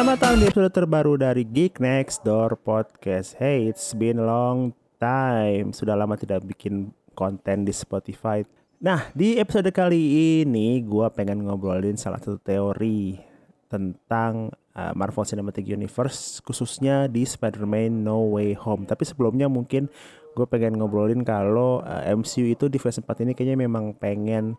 Selamat datang di episode terbaru dari Geek Next Door Podcast. Hey, it's been a long time. Sudah lama tidak bikin konten di Spotify. Nah, di episode kali ini gue pengen ngobrolin salah satu teori tentang uh, Marvel Cinematic Universe khususnya di Spider-Man No Way Home. Tapi sebelumnya mungkin gue pengen ngobrolin kalau uh, MCU itu di fase 4 ini kayaknya memang pengen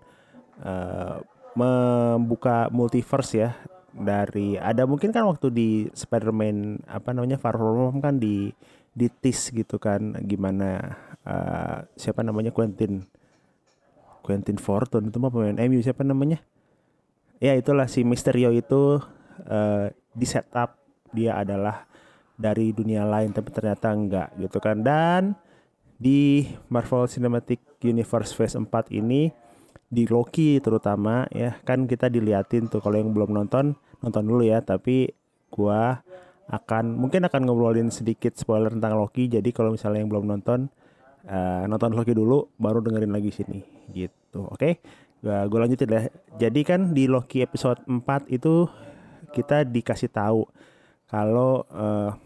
uh, membuka multiverse ya dari ada mungkin kan waktu di Spider-Man apa namanya Far From Home kan di di tease gitu kan gimana uh, siapa namanya Quentin Quentin Fortune itu mah pemain MU siapa namanya? Ya itulah si Mysterio itu uh, di setup dia adalah dari dunia lain tapi ternyata enggak gitu kan dan di Marvel Cinematic Universe Phase 4 ini di Loki terutama ya. Kan kita diliatin tuh kalau yang belum nonton nonton dulu ya. Tapi gua akan mungkin akan ngobrolin sedikit spoiler tentang Loki. Jadi kalau misalnya yang belum nonton uh, nonton Loki dulu baru dengerin lagi sini. Gitu oke? Okay? gue lanjutin deh. Jadi kan di Loki episode 4 itu kita dikasih tahu kalau uh,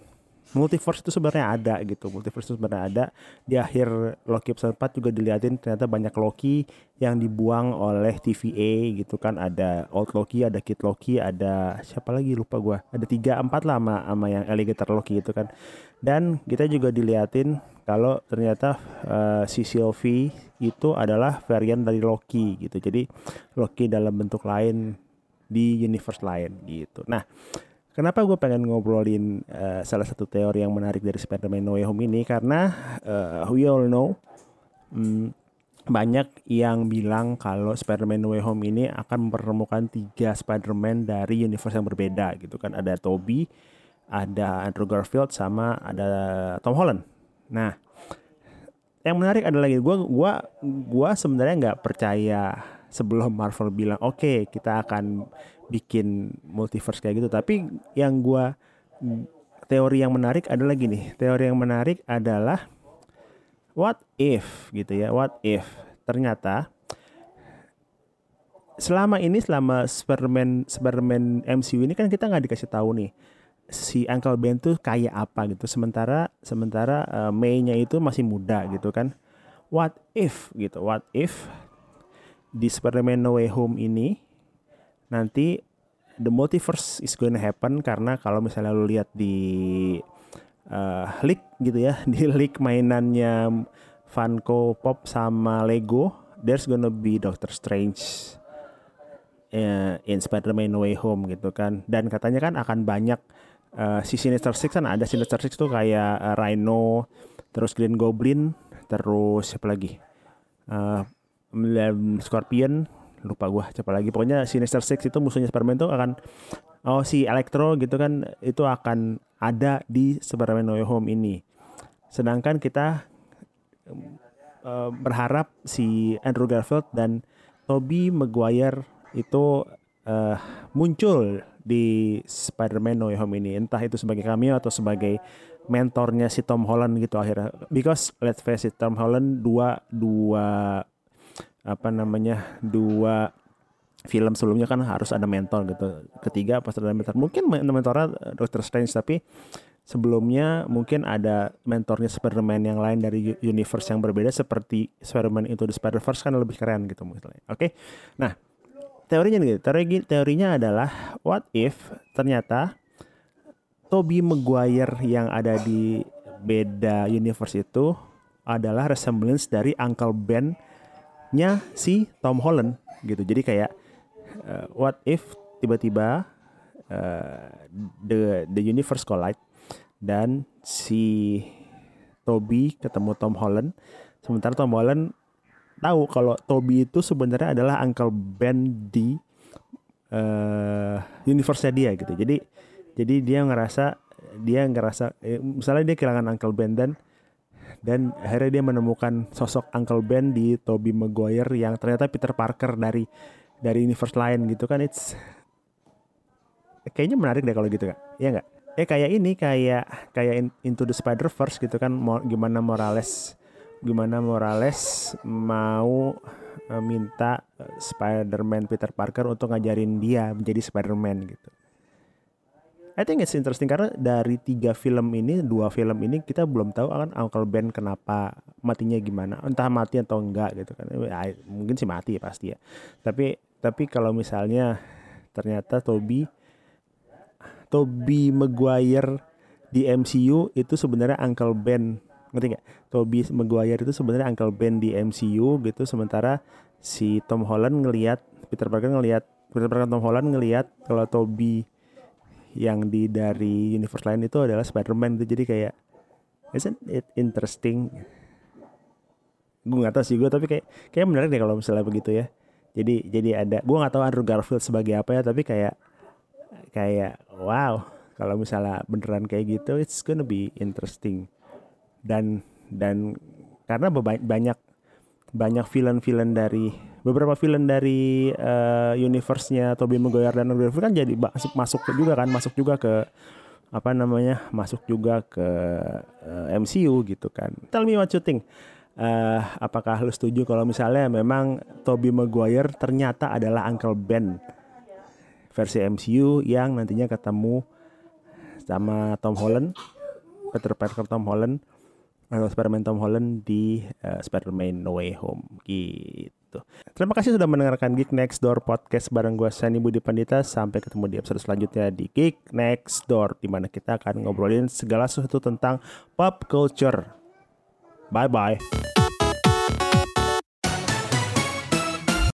multiverse itu sebenarnya ada gitu multiverse itu sebenarnya ada. Di akhir Loki episode 4 juga dilihatin ternyata banyak Loki yang dibuang oleh TVA gitu kan. Ada old Loki ada kid Loki ada siapa lagi lupa gue ada tiga empat lah sama, sama yang alligator Loki gitu kan. Dan kita juga dilihatin kalau ternyata uh, si Sylvie itu adalah varian dari Loki gitu. Jadi Loki dalam bentuk lain di universe lain gitu. Nah Kenapa gue pengen ngobrolin uh, salah satu teori yang menarik dari Spider-Man No Way Home ini karena uh, we all know um, banyak yang bilang kalau Spider-Man No Way Home ini akan mempertemukan tiga Spider-Man dari universe yang berbeda gitu kan ada Toby, ada Andrew Garfield sama ada Tom Holland. Nah, yang menarik adalah lagi gue gua gua sebenarnya nggak percaya sebelum Marvel bilang oke okay, kita akan bikin multiverse kayak gitu. Tapi yang gua teori yang menarik adalah gini teori yang menarik adalah what if gitu ya what if ternyata selama ini selama Superman Superman MCU ini kan kita nggak dikasih tahu nih si Uncle Ben tuh kayak apa gitu. Sementara sementara uh, May-nya itu masih muda gitu kan. What if gitu what if di Spider-Man No Way Home ini nanti the multiverse is gonna happen karena kalau misalnya lu lihat di uh, leak gitu ya di leak mainannya Funko Pop sama Lego there's gonna be Doctor Strange uh, in Spider-Man No Way Home gitu kan. Dan katanya kan akan banyak uh, si Sinister Six kan ada Sinister Six tuh kayak uh, Rhino terus Green Goblin terus siapa lagi? Uh, Scorpion lupa gue siapa lagi. Pokoknya Sinister Six itu musuhnya Superman tuh akan oh si Electro gitu kan itu akan ada di Superman No Way Home ini. Sedangkan kita uh, berharap si Andrew Garfield dan Tobey Maguire itu uh, muncul di Spider-Man No Way Home ini. Entah itu sebagai cameo atau sebagai mentornya si Tom Holland gitu akhirnya. Because let's face it Tom Holland dua dua apa namanya dua film sebelumnya kan harus ada mentor gitu. Ketiga pas ada mentor mungkin mentornya Doctor Strange tapi sebelumnya mungkin ada mentornya Spider-Man yang lain dari universe yang berbeda seperti Spider-Man itu di Spider-Verse kan lebih keren gitu misalnya. Oke. Okay? Nah, teorinya nih, teori teorinya adalah what if ternyata Toby Maguire yang ada di beda universe itu adalah resemblance dari Uncle Ben nya si Tom Holland gitu. Jadi kayak uh, what if tiba-tiba uh, the the universe collide dan si Toby ketemu Tom Holland sementara Tom Holland tahu kalau Toby itu sebenarnya adalah Uncle Ben di uh, universe dia gitu. Jadi jadi dia ngerasa dia ngerasa misalnya dia kehilangan Uncle Ben dan dan akhirnya dia menemukan sosok Uncle Ben di Tobey Maguire yang ternyata Peter Parker dari dari universe lain gitu kan. It's kayaknya menarik deh kalau gitu kan ya nggak? Eh kayak ini kayak kayak Into the Spider Verse gitu kan. Gimana Morales gimana Morales mau uh, minta Spider-Man Peter Parker untuk ngajarin dia menjadi Spider-Man gitu I think it's interesting karena dari tiga film ini, dua film ini kita belum tahu kan Uncle Ben kenapa matinya gimana, entah mati atau enggak gitu kan. Ya, mungkin sih mati ya pasti ya. Tapi tapi kalau misalnya ternyata Toby Toby Maguire di MCU itu sebenarnya Uncle Ben ngerti gak? Toby Maguire itu sebenarnya Uncle Ben di MCU gitu sementara si Tom Holland ngelihat Peter Parker ngelihat Peter Parker Tom Holland ngelihat kalau Toby yang di dari universe lain itu adalah Spider-Man itu. Jadi kayak isn't it interesting? Gue nggak tahu sih gue tapi kayak kayak menarik deh kalau misalnya begitu ya. Jadi jadi ada gue nggak tahu Andrew Garfield sebagai apa ya tapi kayak kayak wow kalau misalnya beneran kayak gitu it's gonna be interesting. Dan dan karena banyak banyak villain-villain dari beberapa villain dari uh, universe-nya Tobey Maguire dan Andrew Garfield kan jadi masuk masuk juga kan masuk juga ke apa namanya masuk juga ke uh, eh, MCU gitu kan. Tell me what you think. Uh, apakah lu setuju kalau misalnya memang Tobey Maguire ternyata adalah Uncle Ben? Versi MCU yang nantinya ketemu sama Tom Holland Peter Parker Tom Holland atau Spider-Man Tom Holland di uh, Spider-Man No Way Home gitu gitu. Terima kasih sudah mendengarkan Geek Next Door podcast bareng gue Sani Budi Pandita. Sampai ketemu di episode selanjutnya di Geek Next Door di mana kita akan ngobrolin segala sesuatu tentang pop culture. Bye bye.